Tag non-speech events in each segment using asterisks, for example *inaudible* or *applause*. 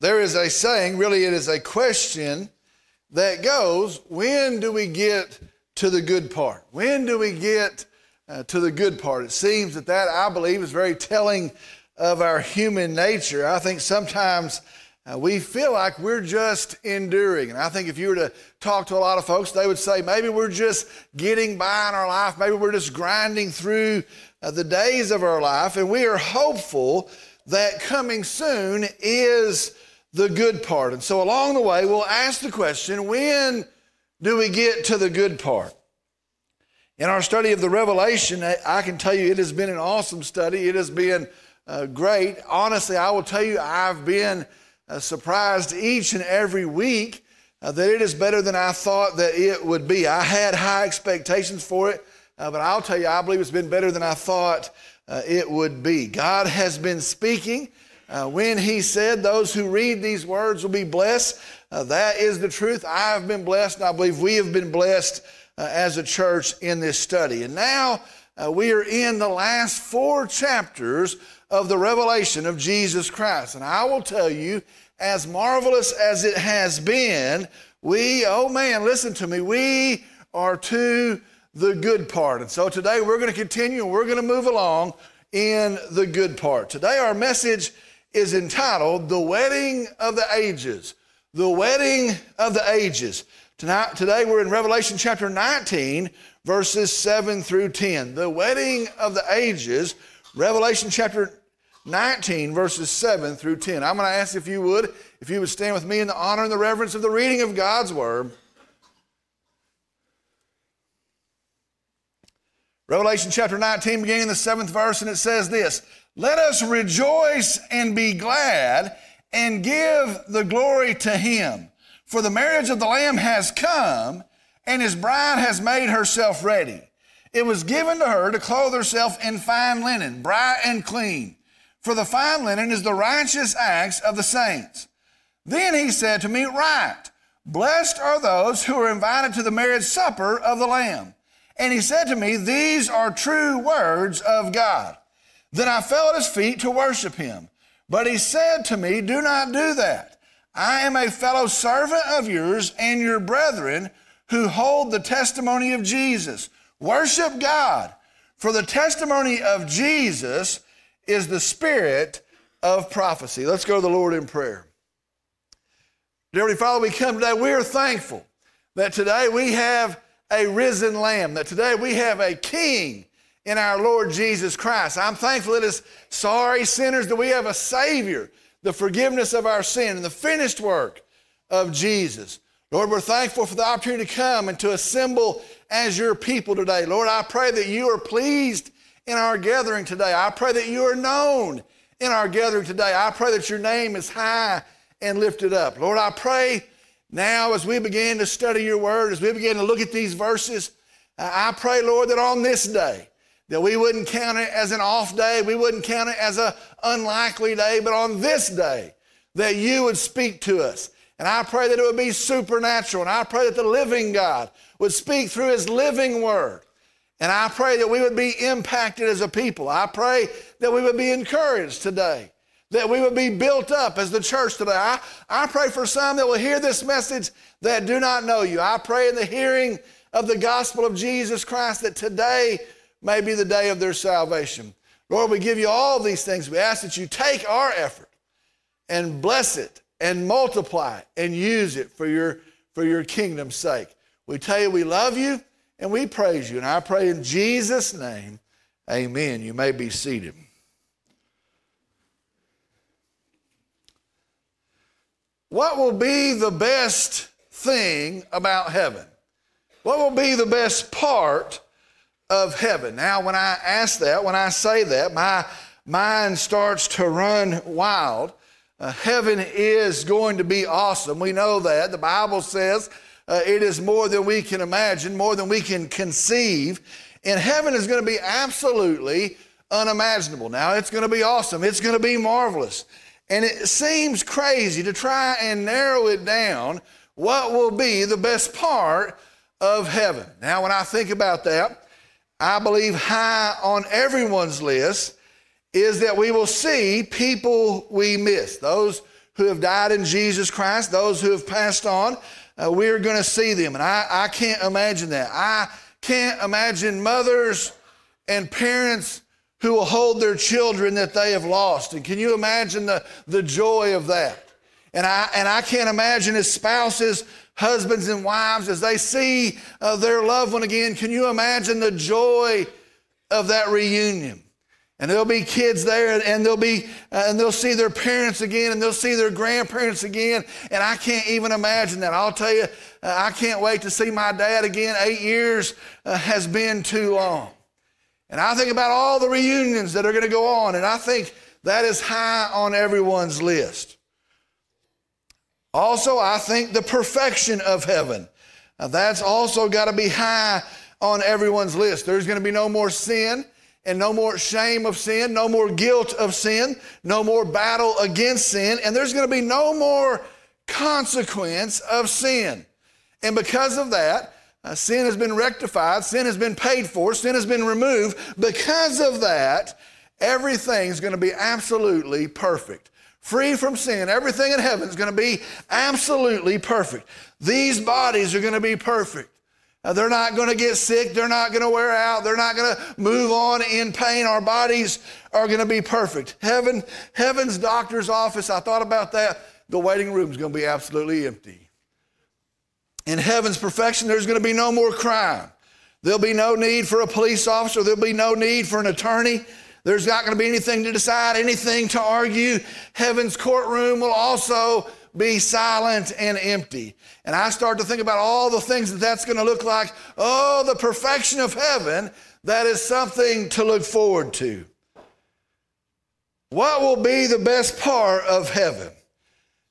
there is a saying, really, it is a question that goes when do we get to the good part? When do we get uh, to the good part? It seems that that, I believe, is very telling of our human nature. I think sometimes uh, we feel like we're just enduring. And I think if you were to talk to a lot of folks, they would say maybe we're just getting by in our life, maybe we're just grinding through uh, the days of our life, and we are hopeful that coming soon is the good part. And so along the way, we'll ask the question when do we get to the good part? In our study of the Revelation, I can tell you it has been an awesome study. It has been uh, great. Honestly, I will tell you, I've been uh, surprised each and every week uh, that it is better than I thought that it would be. I had high expectations for it, uh, but I'll tell you, I believe it's been better than I thought uh, it would be. God has been speaking. Uh, when he said, Those who read these words will be blessed, uh, that is the truth. I have been blessed, and I believe we have been blessed uh, as a church in this study. And now uh, we are in the last four chapters of the revelation of Jesus Christ. And I will tell you, as marvelous as it has been, we, oh man, listen to me, we are to the good part. And so today we're going to continue and we're going to move along in the good part. Today our message is entitled The Wedding of the Ages. The Wedding of the Ages. Tonight, today we're in Revelation chapter 19, verses 7 through 10. The Wedding of the Ages, Revelation chapter 19, verses 7 through 10. I'm going to ask if you would, if you would stand with me in the honor and the reverence of the reading of God's Word. Revelation chapter 19, beginning in the seventh verse, and it says this let us rejoice and be glad and give the glory to him. For the marriage of the Lamb has come, and his bride has made herself ready. It was given to her to clothe herself in fine linen, bright and clean. For the fine linen is the righteous acts of the saints. Then he said to me, Write, blessed are those who are invited to the marriage supper of the Lamb. And he said to me, These are true words of God. Then I fell at his feet to worship him. But he said to me, Do not do that. I am a fellow servant of yours and your brethren who hold the testimony of Jesus. Worship God, for the testimony of Jesus is the spirit of prophecy. Let's go to the Lord in prayer. Dear Heavenly Father, we come today, we are thankful that today we have a risen lamb, that today we have a king in our Lord Jesus Christ. I'm thankful that as sorry sinners that we have a Savior, the forgiveness of our sin, and the finished work of Jesus. Lord, we're thankful for the opportunity to come and to assemble as your people today. Lord, I pray that you are pleased in our gathering today. I pray that you are known in our gathering today. I pray that your name is high and lifted up. Lord, I pray now as we begin to study your word, as we begin to look at these verses, I pray, Lord, that on this day, that we wouldn't count it as an off day, we wouldn't count it as an unlikely day, but on this day, that you would speak to us. And I pray that it would be supernatural. And I pray that the living God would speak through his living word. And I pray that we would be impacted as a people. I pray that we would be encouraged today, that we would be built up as the church today. I, I pray for some that will hear this message that do not know you. I pray in the hearing of the gospel of Jesus Christ that today may be the day of their salvation. Lord, we give you all these things. We ask that you take our effort and bless it and multiply it and use it for your, for your kingdom's sake. We tell you we love you and we praise you. And I pray in Jesus' name, amen. You may be seated. What will be the best thing about heaven? What will be the best part of heaven. Now, when I ask that, when I say that, my mind starts to run wild. Uh, heaven is going to be awesome. We know that. The Bible says uh, it is more than we can imagine, more than we can conceive. And heaven is going to be absolutely unimaginable. Now, it's going to be awesome, it's going to be marvelous. And it seems crazy to try and narrow it down what will be the best part of heaven. Now, when I think about that, I believe high on everyone's list is that we will see people we miss, those who have died in Jesus Christ, those who have passed on, uh, we're going to see them. And I, I can't imagine that. I can't imagine mothers and parents who will hold their children that they have lost. And can you imagine the, the joy of that? And I, and I can't imagine as spouses, husbands, and wives, as they see uh, their loved one again, can you imagine the joy of that reunion? And there'll be kids there, and they'll be, uh, and they'll see their parents again, and they'll see their grandparents again. And I can't even imagine that. I'll tell you, uh, I can't wait to see my dad again. Eight years uh, has been too long. And I think about all the reunions that are going to go on, and I think that is high on everyone's list. Also, I think the perfection of heaven. Now, that's also got to be high on everyone's list. There's going to be no more sin and no more shame of sin, no more guilt of sin, no more battle against sin, and there's going to be no more consequence of sin. And because of that, uh, sin has been rectified, sin has been paid for, sin has been removed. Because of that, everything's going to be absolutely perfect. Free from sin, everything in heaven is going to be absolutely perfect. These bodies are going to be perfect. They're not going to get sick. They're not going to wear out. They're not going to move on in pain. Our bodies are going to be perfect. Heaven, heaven's doctor's office, I thought about that. The waiting room is going to be absolutely empty. In heaven's perfection, there's going to be no more crime. There'll be no need for a police officer. There'll be no need for an attorney. There's not going to be anything to decide, anything to argue. Heaven's courtroom will also be silent and empty. And I start to think about all the things that that's going to look like. Oh, the perfection of heaven, that is something to look forward to. What will be the best part of heaven?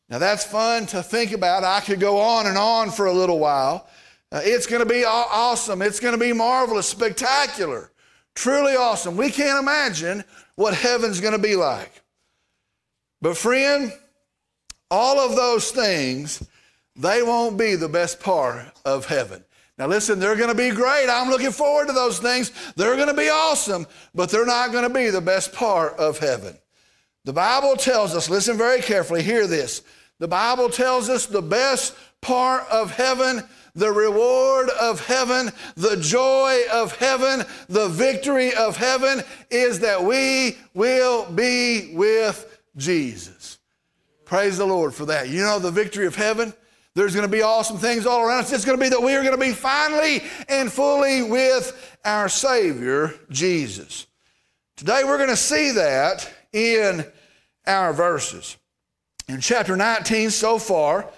Now, that's fun to think about. I could go on and on for a little while. Uh, it's going to be awesome. It's going to be marvelous, spectacular, truly awesome. We can't imagine what heaven's going to be like. But, friend, all of those things, they won't be the best part of heaven. Now, listen, they're going to be great. I'm looking forward to those things. They're going to be awesome, but they're not going to be the best part of heaven. The Bible tells us, listen very carefully, hear this. The Bible tells us the best part of heaven, the reward of heaven, the joy of heaven, the victory of heaven is that we will be with Jesus. Praise the Lord for that. You know the victory of heaven? There's going to be awesome things all around us. It's going to be that we are going to be finally and fully with our Savior, Jesus. Today we're going to see that in our verses. In chapter 19 so far,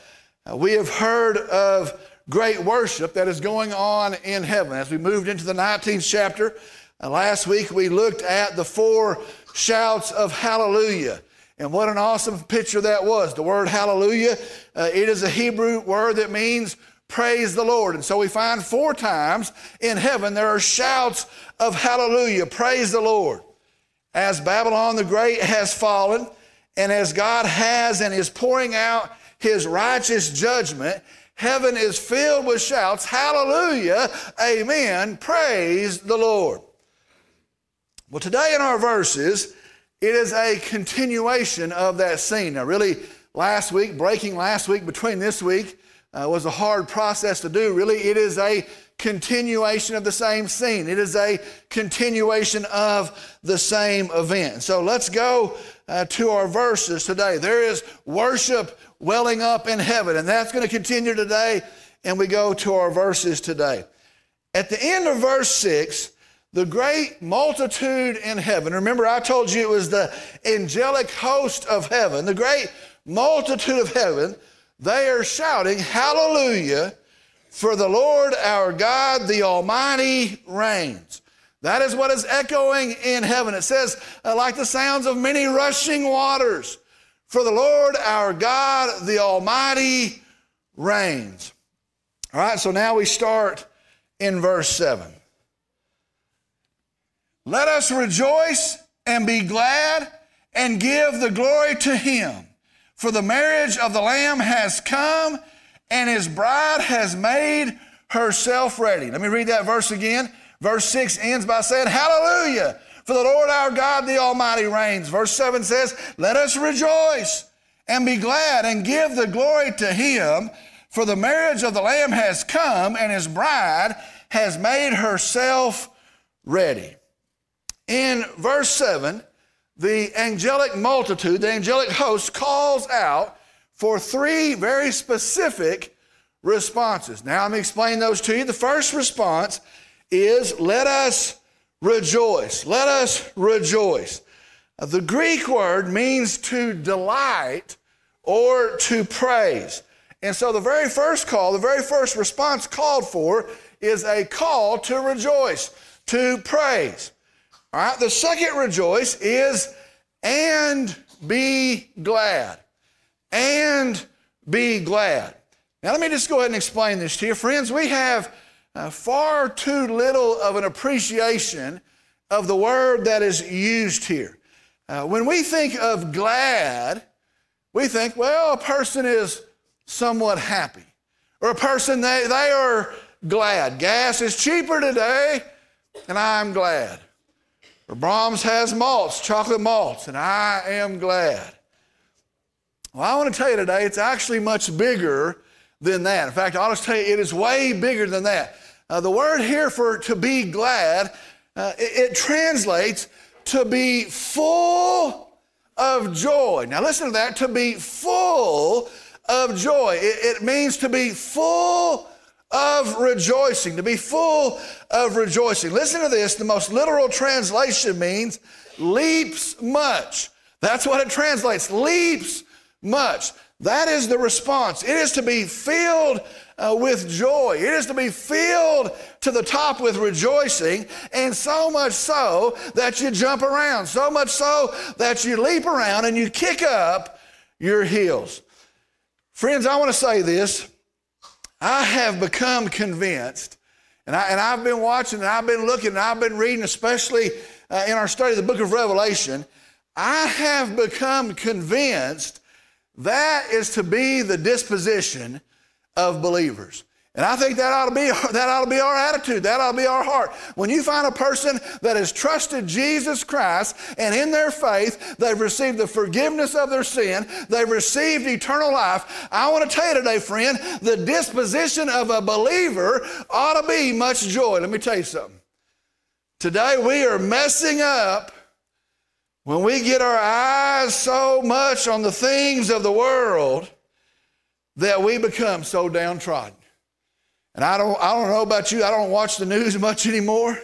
we have heard of great worship that is going on in heaven. As we moved into the 19th chapter, uh, last week we looked at the four shouts of hallelujah. And what an awesome picture that was. The word hallelujah, uh, it is a Hebrew word that means praise the Lord. And so we find four times in heaven there are shouts of hallelujah, praise the Lord. As Babylon the Great has fallen, and as God has and is pouring out his righteous judgment, heaven is filled with shouts, hallelujah, amen, praise the Lord. Well, today in our verses, it is a continuation of that scene. Now, really, last week, breaking last week between this week, uh, was a hard process to do. Really, it is a continuation of the same scene. It is a continuation of the same event. So let's go uh, to our verses today. There is worship welling up in heaven, and that's going to continue today. And we go to our verses today. At the end of verse 6, the great multitude in heaven. Remember, I told you it was the angelic host of heaven, the great multitude of heaven. They are shouting, Hallelujah, for the Lord our God, the Almighty, reigns. That is what is echoing in heaven. It says, uh, like the sounds of many rushing waters. For the Lord our God, the Almighty, reigns. All right, so now we start in verse 7. Let us rejoice and be glad and give the glory to him. For the marriage of the Lamb has come and his bride has made herself ready. Let me read that verse again. Verse 6 ends by saying, Hallelujah! For the Lord our God, the Almighty, reigns. Verse 7 says, Let us rejoice and be glad and give the glory to him, for the marriage of the Lamb has come, and his bride has made herself ready. In verse 7, the angelic multitude, the angelic host, calls out for three very specific responses. Now, I'm going to explain those to you. The first response is let us rejoice. Let us rejoice. Uh, the Greek word means to delight or to praise. And so the very first call, the very first response called for is a call to rejoice, to praise. All right, the second rejoice is and be glad. And be glad. Now, let me just go ahead and explain this to you. Friends, we have uh, far too little of an appreciation of the word that is used here. Uh, when we think of glad, we think, well, a person is somewhat happy, or a person, they, they are glad. Gas is cheaper today, and I'm glad. Or Braum's has malts, chocolate malts, and I am glad. Well, I want to tell you today, it's actually much bigger than that. In fact, I'll just tell you, it is way bigger than that. Uh, the word here for to be glad, uh, it, it translates to be full of joy. Now, listen to that to be full of joy. It, it means to be full of rejoicing, to be full of rejoicing. Listen to this the most literal translation means leaps much. That's what it translates leaps much. That is the response. It is to be filled uh, with joy. It is to be filled to the top with rejoicing, and so much so that you jump around, so much so that you leap around and you kick up your heels. Friends, I want to say this. I have become convinced, and, I, and I've been watching and I've been looking and I've been reading, especially uh, in our study of the book of Revelation. I have become convinced that is to be the disposition of believers. And I think that ought to be *laughs* that ought to be our attitude. That ought to be our heart. When you find a person that has trusted Jesus Christ and in their faith they've received the forgiveness of their sin, they've received eternal life. I want to tell you today, friend, the disposition of a believer ought to be much joy. Let me tell you something. Today we are messing up when we get our eyes so much on the things of the world that we become so downtrodden. And I don't, I don't know about you, I don't watch the news much anymore,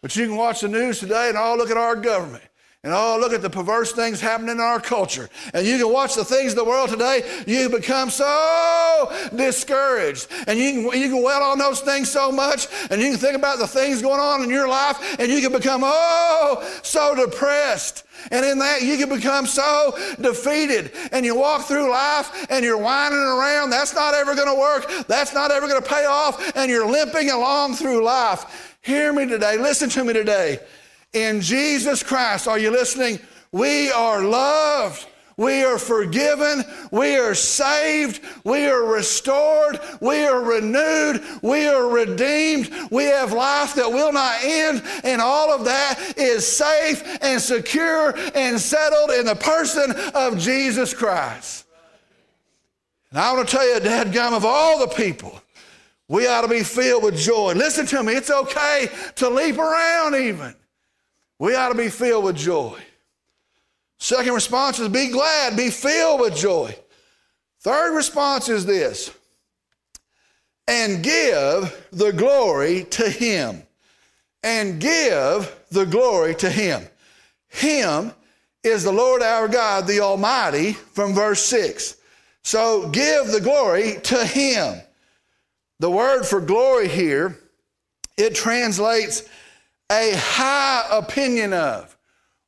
but you can watch the news today and all look at our government. And oh, look at the perverse things happening in our culture. And you can watch the things of the world today, you become so discouraged. And you can, you can dwell on those things so much, and you can think about the things going on in your life, and you can become, oh, so depressed. And in that, you can become so defeated. And you walk through life and you're whining around. That's not ever going to work. That's not ever going to pay off. And you're limping along through life. Hear me today. Listen to me today in Jesus Christ. Are you listening? We are loved. We are forgiven. We are saved. We are restored. We are renewed. We are redeemed. We have life that will not end. And all of that is safe and secure and settled in the person of Jesus Christ. And I want to tell you, dadgum, of all the people, we ought to be filled with joy. Listen to me, it's okay to leap around even. We ought to be filled with joy. Second response is be glad, be filled with joy. Third response is this and give the glory to Him. And give the glory to Him. Him is the Lord our God, the Almighty, from verse 6. So give the glory to Him. The word for glory here, it translates a high opinion of,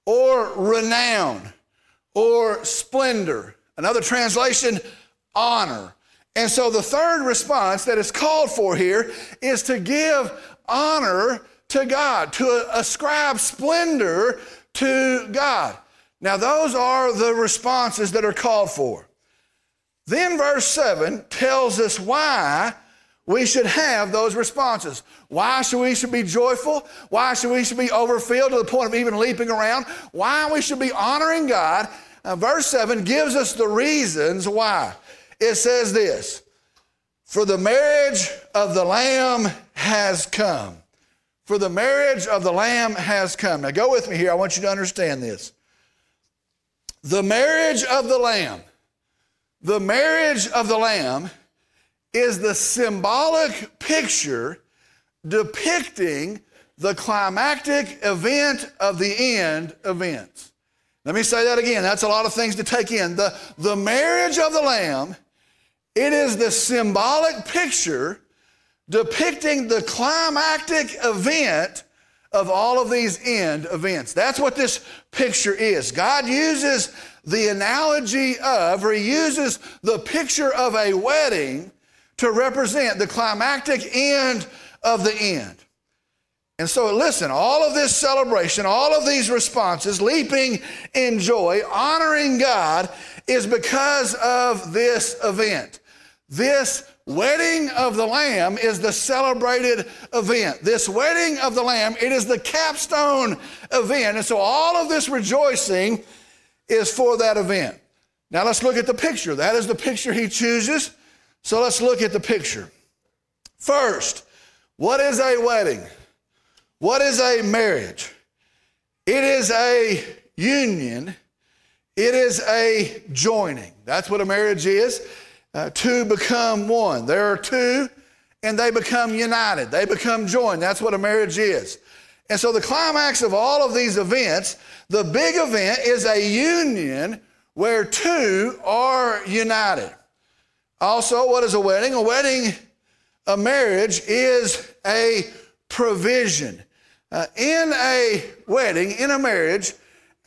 or renown, or splendor. Another translation, honor. And so the third response that is called for here is to give honor to God, to ascribe splendor to God. Now, those are the responses that are called for. Then, verse 7 tells us why we should have those responses. Why should we should be joyful? Why should we should be overfilled to the point of even leaping around? Why we should be honoring God? Now, verse 7 gives us the reasons why. It says this For the marriage of the Lamb has come. For the marriage of the Lamb has come. Now, go with me here. I want you to understand this. The marriage of the Lamb, the marriage of the Lamb is the symbolic picture depicting the climactic event of the end events. Let me say that again. That's a lot of things to take in. The, the marriage of the Lamb, it is the symbolic picture depicting the climactic event of all of these end events. That's what this picture is. God uses the analogy of, or he uses the picture of a wedding to represent the climactic end of the end. And so, listen, all of this celebration, all of these responses, leaping in joy, honoring God, is because of this event. This wedding of the Lamb is the celebrated event. This wedding of the Lamb, it is the capstone event. And so, all of this rejoicing is for that event. Now, let's look at the picture. That is the picture he chooses. So, let's look at the picture. First, what is a wedding? What is a marriage? It is a union, it is a joining. That's what a marriage is. Uh, two become one. There are two, and they become united. They become joined. That's what a marriage is. And so, the climax of all of these events, the big event is a union where two are united. Also, what is a wedding? A wedding, a marriage, is a provision. Uh, in a wedding, in a marriage,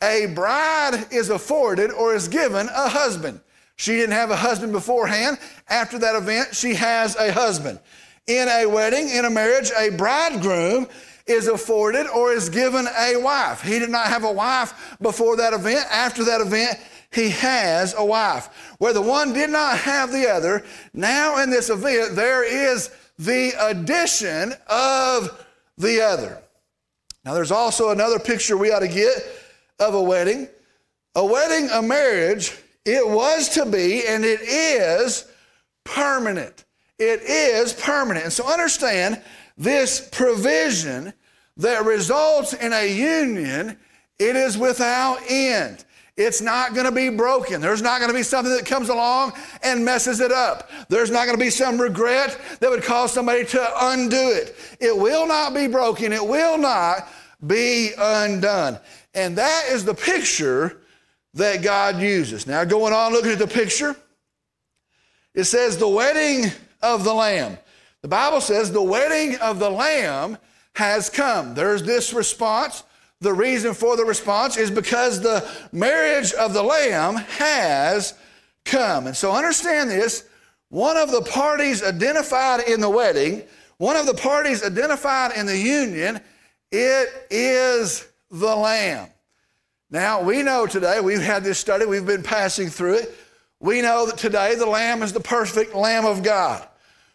a bride is afforded or is given a husband. She didn't have a husband beforehand. After that event, she has a husband. In a wedding, in a marriage, a bridegroom is afforded or is given a wife. He did not have a wife before that event. After that event, he has a wife. Where the one did not have the other, now in this event, there is the addition of the other. Now, there's also another picture we ought to get of a wedding. A wedding, a marriage, it was to be and it is permanent. It is permanent. And so understand this provision that results in a union, it is without end. It's not going to be broken. There's not going to be something that comes along and messes it up. There's not going to be some regret that would cause somebody to undo it. It will not be broken. It will not be undone. And that is the picture that God uses. Now, going on looking at the picture, it says the wedding of the Lamb. The Bible says the wedding of the Lamb has come. There's this response. The reason for the response is because the marriage of the Lamb has come. And so understand this one of the parties identified in the wedding, one of the parties identified in the union, it is the Lamb. Now, we know today, we've had this study, we've been passing through it. We know that today the Lamb is the perfect Lamb of God.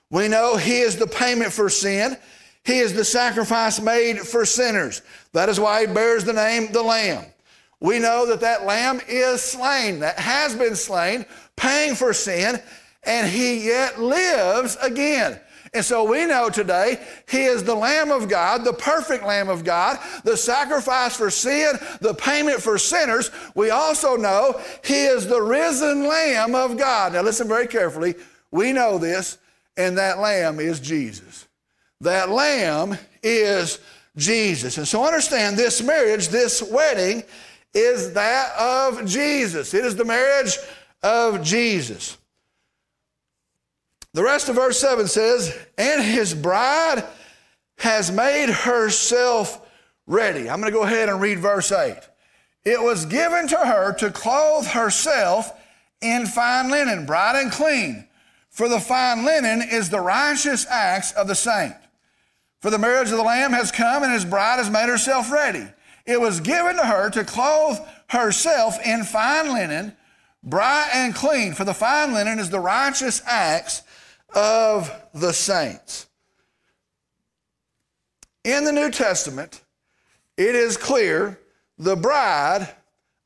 We know He is the payment for sin. He is the sacrifice made for sinners. That is why he bears the name the Lamb. We know that that Lamb is slain, that has been slain, paying for sin, and he yet lives again. And so we know today he is the Lamb of God, the perfect Lamb of God, the sacrifice for sin, the payment for sinners. We also know he is the risen Lamb of God. Now listen very carefully. We know this, and that Lamb is Jesus. That lamb is Jesus. And so understand this marriage, this wedding, is that of Jesus. It is the marriage of Jesus. The rest of verse 7 says, And his bride has made herself ready. I'm going to go ahead and read verse 8. It was given to her to clothe herself in fine linen, bright and clean, for the fine linen is the righteous acts of the saint. For the marriage of the Lamb has come, and his bride has made herself ready. It was given to her to clothe herself in fine linen, bright and clean, for the fine linen is the righteous acts of the saints. In the New Testament, it is clear the bride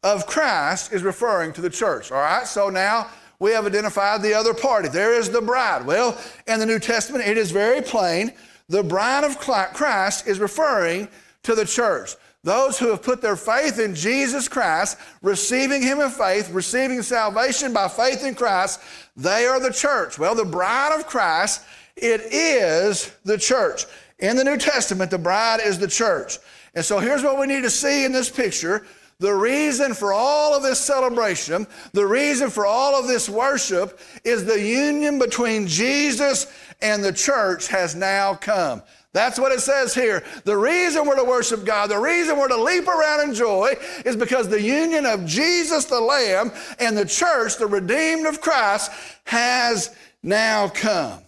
of Christ is referring to the church. All right, so now we have identified the other party. There is the bride. Well, in the New Testament, it is very plain. The bride of Christ is referring to the church. Those who have put their faith in Jesus Christ, receiving Him in faith, receiving salvation by faith in Christ, they are the church. Well, the bride of Christ, it is the church. In the New Testament, the bride is the church. And so here's what we need to see in this picture. The reason for all of this celebration, the reason for all of this worship is the union between Jesus and the church has now come. That's what it says here. The reason we're to worship God, the reason we're to leap around in joy is because the union of Jesus the Lamb and the church, the redeemed of Christ, has now come.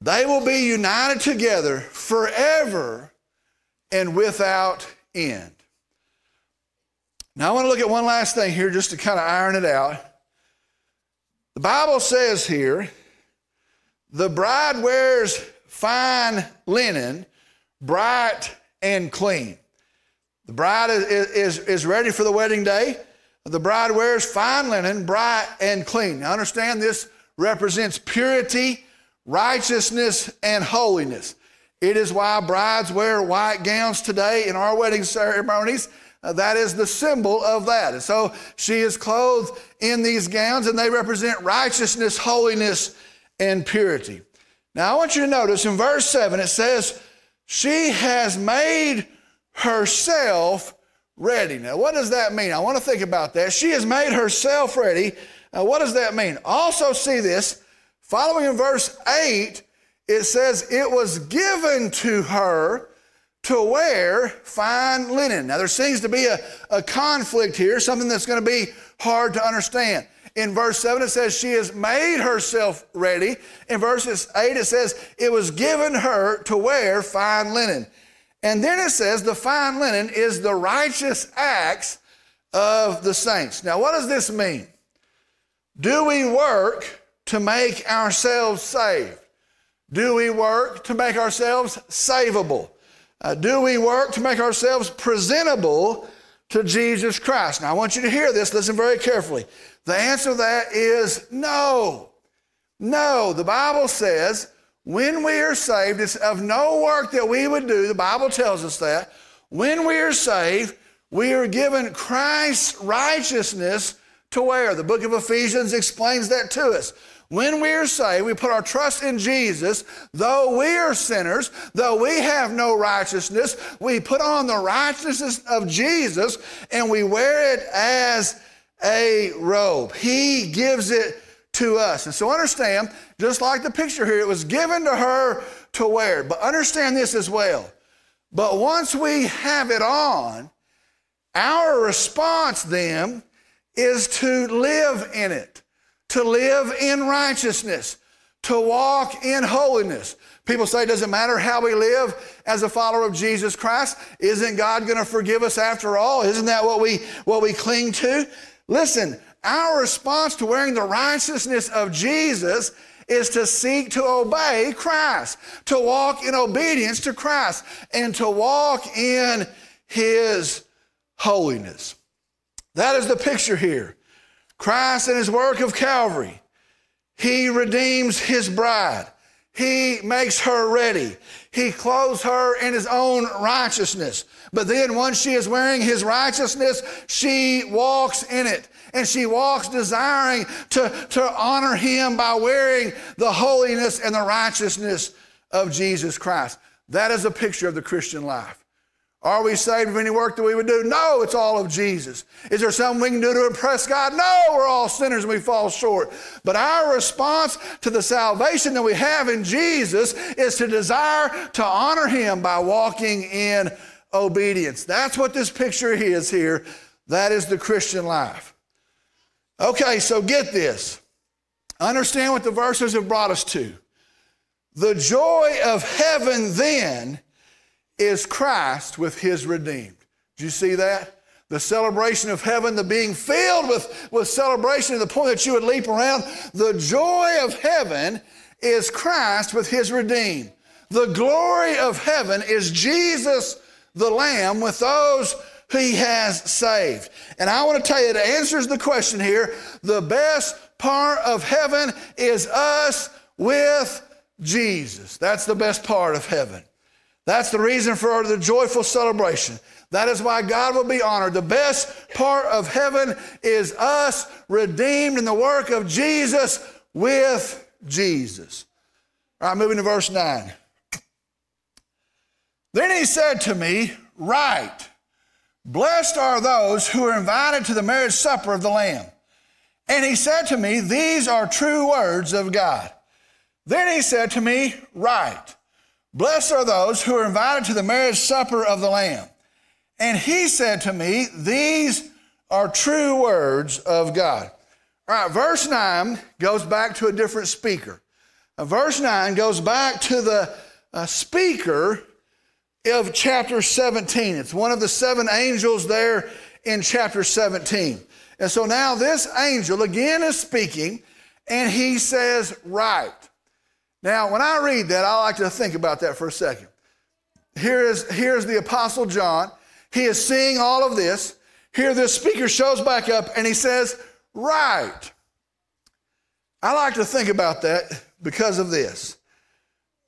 They will be united together forever and without end. Now, I want to look at one last thing here just to kind of iron it out. The Bible says here, the bride wears fine linen, bright and clean. The bride is, is, is ready for the wedding day. The bride wears fine linen, bright and clean. Now understand this represents purity, righteousness, and holiness. It is why brides wear white gowns today in our wedding ceremonies. Uh, that is the symbol of that. And so she is clothed in these gowns, and they represent righteousness, holiness, and purity. Now, I want you to notice in verse 7, it says, She has made herself ready. Now, what does that mean? I want to think about that. She has made herself ready. Now, what does that mean? Also, see this. Following in verse 8, it says, It was given to her to wear fine linen. Now, there seems to be a, a conflict here, something that's going to be hard to understand. In verse 7, it says, She has made herself ready. In verses 8, it says, It was given her to wear fine linen. And then it says, The fine linen is the righteous acts of the saints. Now, what does this mean? Do we work to make ourselves saved? Do we work to make ourselves savable? Uh, do we work to make ourselves presentable to Jesus Christ? Now, I want you to hear this. Listen very carefully. The answer to that is no. No. The Bible says when we are saved, it's of no work that we would do. The Bible tells us that. When we are saved, we are given Christ's righteousness to wear. The book of Ephesians explains that to us. When we are saved, we put our trust in Jesus. Though we are sinners, though we have no righteousness, we put on the righteousness of Jesus and we wear it as a robe. He gives it to us. And so understand, just like the picture here, it was given to her to wear. But understand this as well. But once we have it on, our response then is to live in it, to live in righteousness, to walk in holiness. People say it doesn't matter how we live as a follower of Jesus Christ. Isn't God going to forgive us after all? Isn't that what we what we cling to? Listen, our response to wearing the righteousness of Jesus is to seek to obey Christ, to walk in obedience to Christ, and to walk in His holiness. That is the picture here. Christ and His work of Calvary. He redeems His bride. He makes her ready. He clothes her in his own righteousness. But then once she is wearing his righteousness, she walks in it. And she walks desiring to, to honor him by wearing the holiness and the righteousness of Jesus Christ. That is a picture of the Christian life. Are we saved of any work that we would do? No, it's all of Jesus. Is there something we can do to impress God? No, we're all sinners and we fall short. But our response to the salvation that we have in Jesus is to desire to honor Him by walking in obedience. That's what this picture is here. That is the Christian life. Okay, so get this. Understand what the verses have brought us to. The joy of heaven then is Christ with his redeemed. Do you see that? The celebration of heaven, the being filled with, with celebration to the point that you would leap around. The joy of heaven is Christ with his redeemed. The glory of heaven is Jesus the Lamb with those he has saved. And I want to tell you, it answers the question here. The best part of heaven is us with Jesus. That's the best part of heaven. That's the reason for the joyful celebration. That is why God will be honored. The best part of heaven is us redeemed in the work of Jesus with Jesus. All right, moving to verse 9. Then he said to me, Write, blessed are those who are invited to the marriage supper of the Lamb. And he said to me, These are true words of God. Then he said to me, Write, blessed are those who are invited to the marriage supper of the Lamb. And he said to me, These are true words of God. All right, verse 9 goes back to a different speaker. Uh, verse 9 goes back to the uh, speaker of chapter 17. It's one of the seven angels there in chapter 17. And so now this angel again is speaking, and he says, Write. Now, when I read that, I like to think about that for a second. Here is, here's the Apostle John. He is seeing all of this. Here, this speaker shows back up and he says, Write. I like to think about that because of this.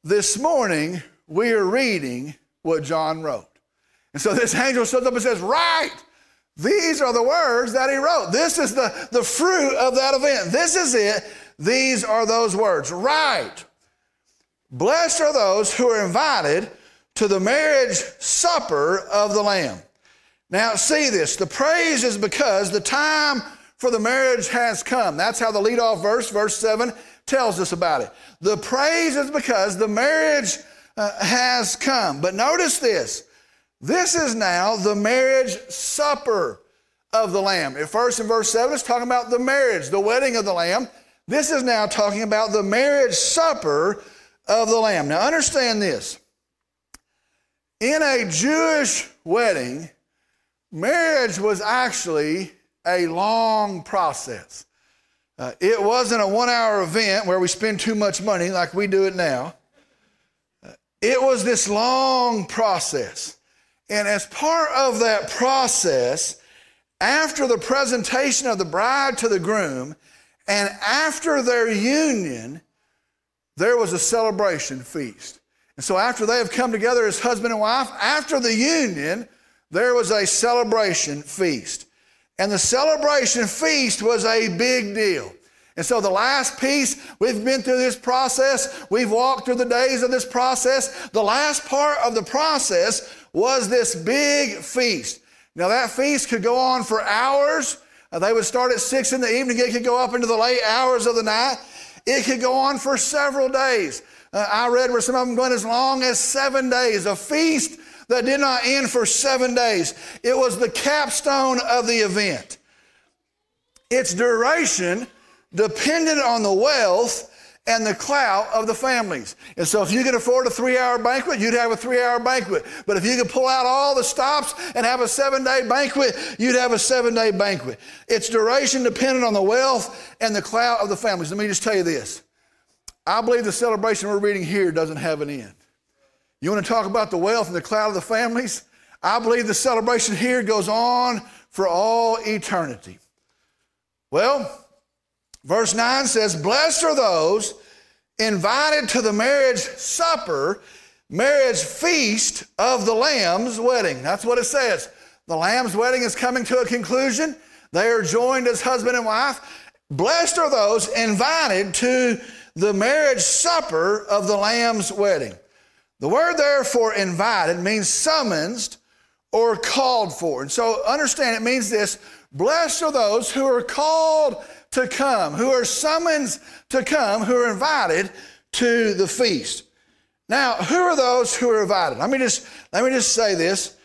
This morning, we are reading what John wrote. And so this angel shows up and says, Write. These are the words that he wrote. This is the, the fruit of that event. This is it. These are those words. Write. Blessed are those who are invited to the marriage supper of the Lamb. Now, see this. The praise is because the time for the marriage has come. That's how the lead-off verse, verse 7, tells us about it. The praise is because the marriage uh, has come. But notice this. This is now the marriage supper of the Lamb. At first, in verse 7, it's talking about the marriage, the wedding of the Lamb. This is now talking about the marriage supper of the Lamb. Now, understand this. In a Jewish wedding, marriage was actually a long process. Uh, it wasn't a one hour event where we spend too much money like we do it now. Uh, it was this long process. And as part of that process, after the presentation of the bride to the groom, and after their union, there was a celebration feast. And so, after they have come together as husband and wife, after the union, there was a celebration feast. And the celebration feast was a big deal. And so, the last piece, we've been through this process, we've walked through the days of this process. The last part of the process was this big feast. Now, that feast could go on for hours. Uh, they would start at six in the evening, it could go up into the late hours of the night. It could go on for several days. Uh, I read where some of them went as long as seven days, a feast that did not end for seven days. It was the capstone of the event. Its duration depended on the wealth and the clout of the families. And so, if you could afford a three hour banquet, you'd have a three hour banquet. But if you could pull out all the stops and have a seven day banquet, you'd have a seven day banquet. Its duration dependent on the wealth and the clout of the families. Let me just tell you this I believe the celebration we're reading here doesn't have an end. You want to talk about the wealth and the clout of the families? I believe the celebration here goes on for all eternity. Well, Verse 9 says, Blessed are those invited to the marriage supper, marriage feast of the Lamb's wedding. That's what it says. The Lamb's wedding is coming to a conclusion. They are joined as husband and wife. Blessed are those invited to the marriage supper of the Lamb's wedding. The word therefore invited means summoned or called for. And so understand it means this Blessed are those who are called to come, who are summoned to come, who are invited to the feast. Now, who are those who are invited? Let me just, let me just say this.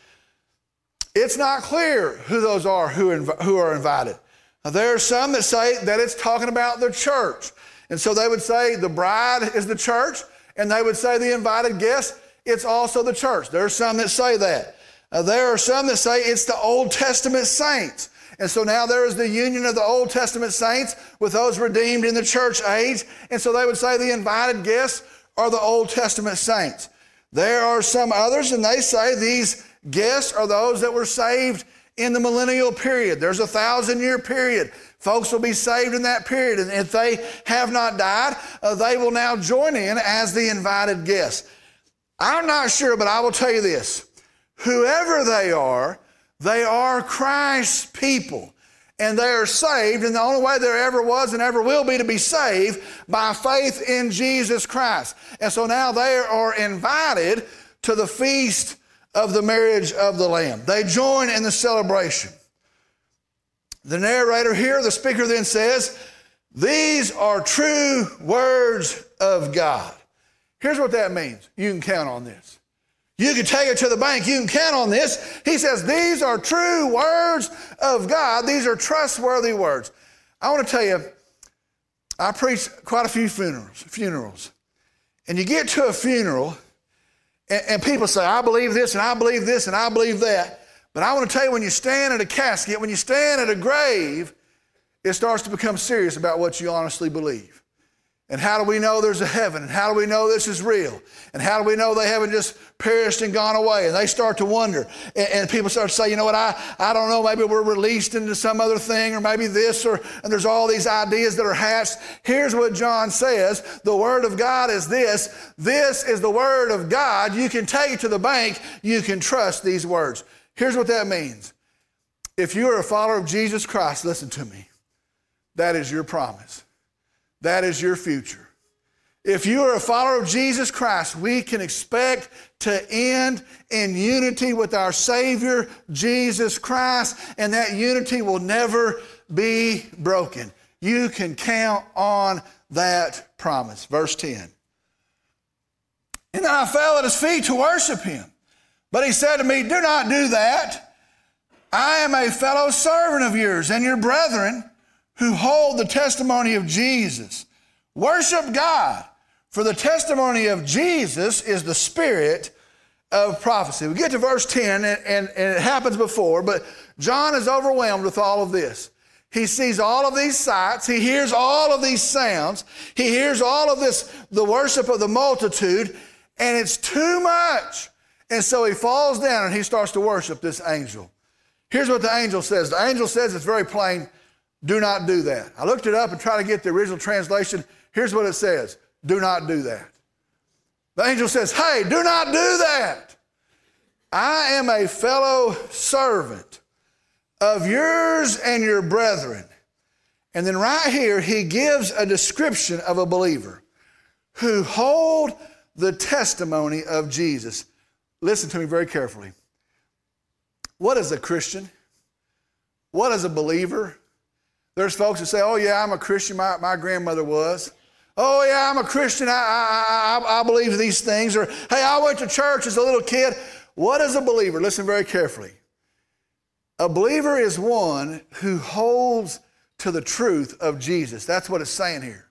It's not clear who those are who, inv- who are invited. Now, there are some that say that it's talking about the church. And so they would say the bride is the church, and they would say the invited guest, it's also the church. There are some that say that. There are some that say it's the Old Testament saints. And so now there is the union of the Old Testament saints with those redeemed in the church age. And so they would say the invited guests are the Old Testament saints. There are some others, and they say these guests are those that were saved in the millennial period. There's a thousand year period. Folks will be saved in that period. And if they have not died, uh, they will now join in as the invited guests. I'm not sure, but I will tell you this whoever they are, they are Christ's people. And they are saved, and the only way there ever was and ever will be to be saved by faith in Jesus Christ. And so now they are invited to the feast of the marriage of the Lamb. They join in the celebration. The narrator here, the speaker then says, These are true words of God. Here's what that means you can count on this. You can take it to the bank. You can count on this. He says, These are true words of God. These are trustworthy words. I want to tell you, I preach quite a few funerals, funerals. And you get to a funeral, and, and people say, I believe this, and I believe this, and I believe that. But I want to tell you, when you stand at a casket, when you stand at a grave, it starts to become serious about what you honestly believe. And how do we know there's a heaven? And how do we know this is real? And how do we know they haven't just perished and gone away? And they start to wonder. And, and, people start to say, you know what, I, I don't know, maybe we're released into some other thing, or maybe this, or and there's all these ideas that are hatched. Here's what John says the Word of God is this. This is the Word of God. You can take it to the bank, you can trust these words. Here's what that means. If you are a follower of Jesus Christ, listen to me. That is your promise. That is your future. If you are a follower of Jesus Christ, we can expect to end in unity with our Savior, Jesus Christ, and that unity will never be broken. You can count on that promise. Verse 10. And I fell at his feet to worship him. But he said to me, Do not do that. I am a fellow servant of yours and your brethren who hold the testimony of Jesus. Worship God, for the testimony of Jesus is the spirit of prophecy. We get to verse 10, and, and, and it happens before, but John is overwhelmed with all of this. He sees all of these sights. He hears all of these sounds. He hears all of this, the worship of the multitude, and it's too much. And so he falls down and he starts to worship this angel. Here's what the angel says. The angel says it's very plain do not do that. I looked it up and tried to get the original translation. Here's what it says Do not do that. The angel says, Hey, do not do that. I am a fellow servant of yours and your brethren. And then right here, he gives a description of a believer who hold the testimony of Jesus. Listen to me very carefully. What is a Christian? What is a believer? There's folks that say, oh, yeah, I'm a Christian. My, my grandmother was. Oh, yeah, I'm a Christian. I, I, I, I believe these things. Or, hey, I went to church as a little kid. What is a believer? Listen very carefully. A believer is one who holds to the truth of Jesus. That's what it's saying here.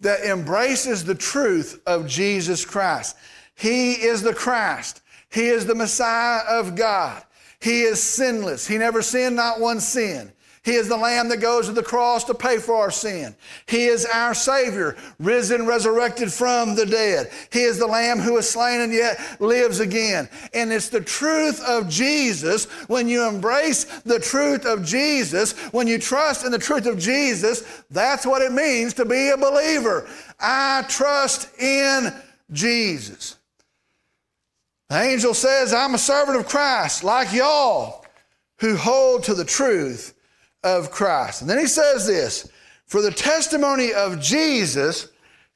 That embraces the truth of Jesus Christ. He is the Christ. He is the Messiah of God. He is sinless. He never sinned, not one sin. He is the Lamb that goes to the cross to pay for our sin. He is our Savior, risen, resurrected from the dead. He is the Lamb who is slain and yet lives again. And it's the truth of Jesus. When you embrace the truth of Jesus, when you trust in the truth of Jesus, that's what it means to be a believer. I trust in Jesus. The angel says, I'm a servant of Christ, like y'all, who hold to the truth of Christ. And then he says this For the testimony of Jesus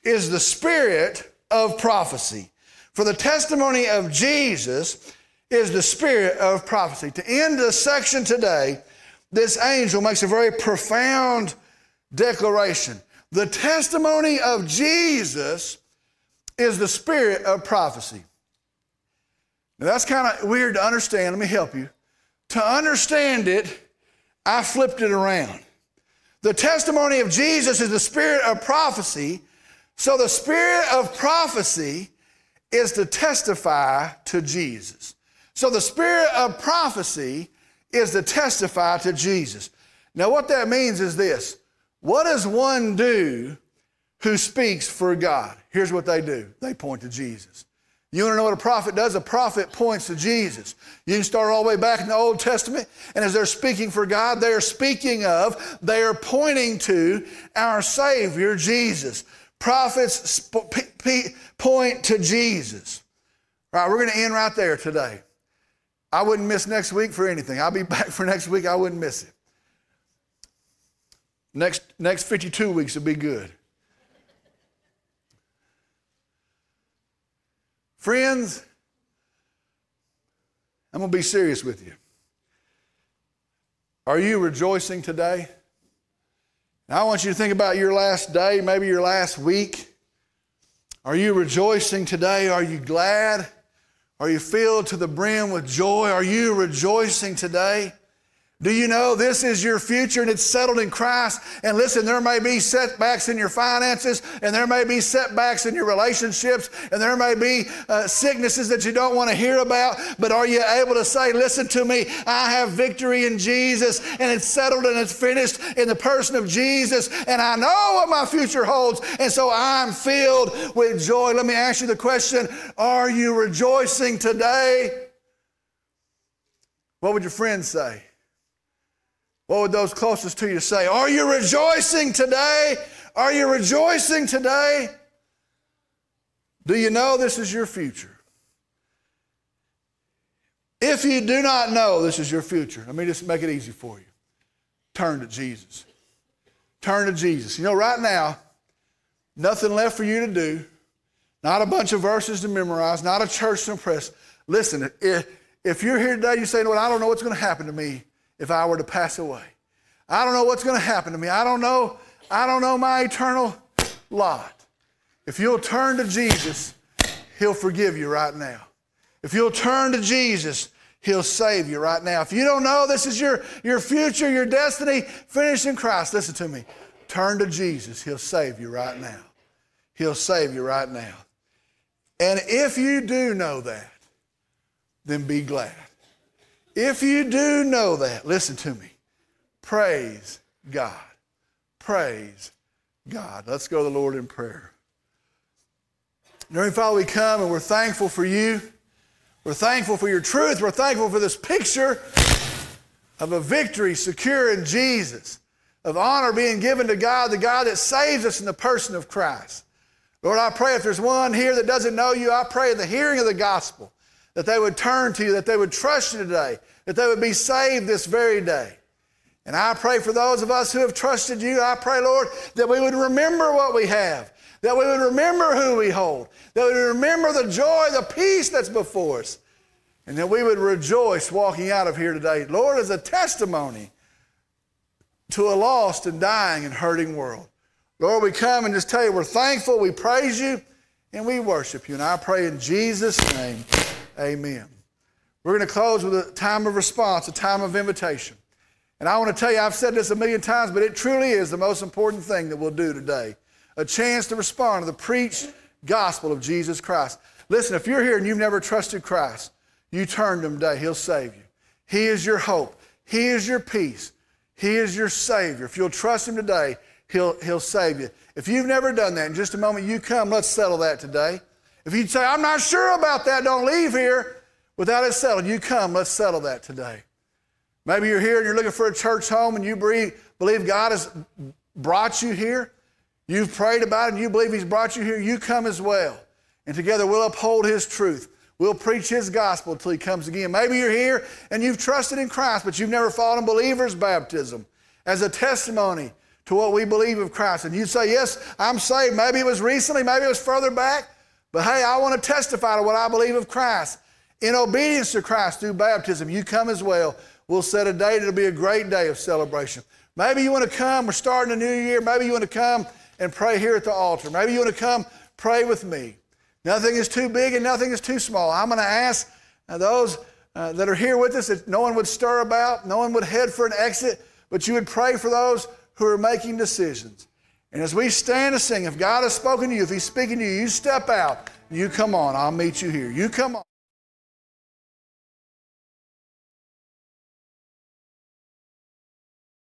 is the spirit of prophecy. For the testimony of Jesus is the spirit of prophecy. To end the section today, this angel makes a very profound declaration. The testimony of Jesus is the spirit of prophecy. Now that's kind of weird to understand. Let me help you. To understand it, I flipped it around. The testimony of Jesus is the spirit of prophecy. So the spirit of prophecy is to testify to Jesus. So the spirit of prophecy is to testify to Jesus. Now, what that means is this what does one do who speaks for God? Here's what they do they point to Jesus. You want to know what a prophet does? A prophet points to Jesus. You can start all the way back in the Old Testament, and as they're speaking for God, they are speaking of, they are pointing to our Savior, Jesus. Prophets sp- p- p- point to Jesus. All right, we're going to end right there today. I wouldn't miss next week for anything. I'll be *laughs* back for next week. I wouldn't miss it. Next, next 52 weeks will be good. Friends, I'm going to be serious with you. Are you rejoicing today? Now, I want you to think about your last day, maybe your last week. Are you rejoicing today? Are you glad? Are you filled to the brim with joy? Are you rejoicing today? Do you know this is your future and it's settled in Christ? And listen, there may be setbacks in your finances, and there may be setbacks in your relationships, and there may be uh, sicknesses that you don't want to hear about. But are you able to say, Listen to me, I have victory in Jesus, and it's settled and it's finished in the person of Jesus, and I know what my future holds, and so I'm filled with joy? Let me ask you the question Are you rejoicing today? What would your friends say? What would those closest to you say? Are you rejoicing today? Are you rejoicing today? Do you know this is your future? If you do not know this is your future, let me just make it easy for you. Turn to Jesus. Turn to Jesus. You know, right now, nothing left for you to do, not a bunch of verses to memorize, not a church to impress. Listen, if, if you're here today, you say, well, I don't know what's going to happen to me if I were to pass away. I don't know what's going to happen to me. I don't know. I don't know my eternal lot. If you'll turn to Jesus, He'll forgive you right now. If you'll turn to Jesus, He'll save you right now. If you don't know this is your, your future, your destiny, finish in Christ, listen to me. Turn to Jesus. He'll save you right now. He'll save you right now. And if you do know that, then be glad. If you do know that, listen to me. Praise God. Praise God. Let's go to the Lord in prayer. Dear Father, we come and we're thankful for you. We're thankful for your truth. We're thankful for this picture of a victory secure in Jesus, of honor being given to God, the God that saves us in the person of Christ. Lord, I pray if there's one here that doesn't know you, I pray in the hearing of the gospel that they would turn to you, that they would trust you today, that they would be saved this very day. And I pray for those of us who have trusted you, I pray, Lord, that we would remember what we have, that we would remember who we hold, that we would remember the joy, the peace that's before us, and that we would rejoice walking out of here today, Lord, as a testimony to a lost and dying and hurting world. Lord, we come and just tell you we're thankful, we praise you, and we worship you. And I pray in Jesus' name. Amen. We're going to close with a time of response, a time of invitation. And I want to tell you, I've said this a million times, but it truly is the most important thing that we'll do today a chance to respond to the preached gospel of Jesus Christ. Listen, if you're here and you've never trusted Christ, you turn to Him today, He'll save you. He is your hope, He is your peace, He is your Savior. If you'll trust Him today, He'll, he'll save you. If you've never done that, in just a moment you come, let's settle that today. If you say, I'm not sure about that, don't leave here without it settled. You come, let's settle that today. Maybe you're here and you're looking for a church home and you believe God has brought you here. You've prayed about it and you believe He's brought you here. You come as well. And together we'll uphold His truth. We'll preach His gospel until He comes again. Maybe you're here and you've trusted in Christ, but you've never followed in believer's baptism as a testimony to what we believe of Christ. And you say, Yes, I'm saved. Maybe it was recently, maybe it was further back. But hey, I want to testify to what I believe of Christ. In obedience to Christ through baptism, you come as well. We'll set a date. It'll be a great day of celebration. Maybe you want to come. We're starting a new year. Maybe you want to come and pray here at the altar. Maybe you want to come pray with me. Nothing is too big and nothing is too small. I'm going to ask uh, those uh, that are here with us that no one would stir about, no one would head for an exit, but you would pray for those who are making decisions. And as we stand and sing, if God has spoken to you, if He's speaking to you, you step out. You come on. I'll meet you here. You come on.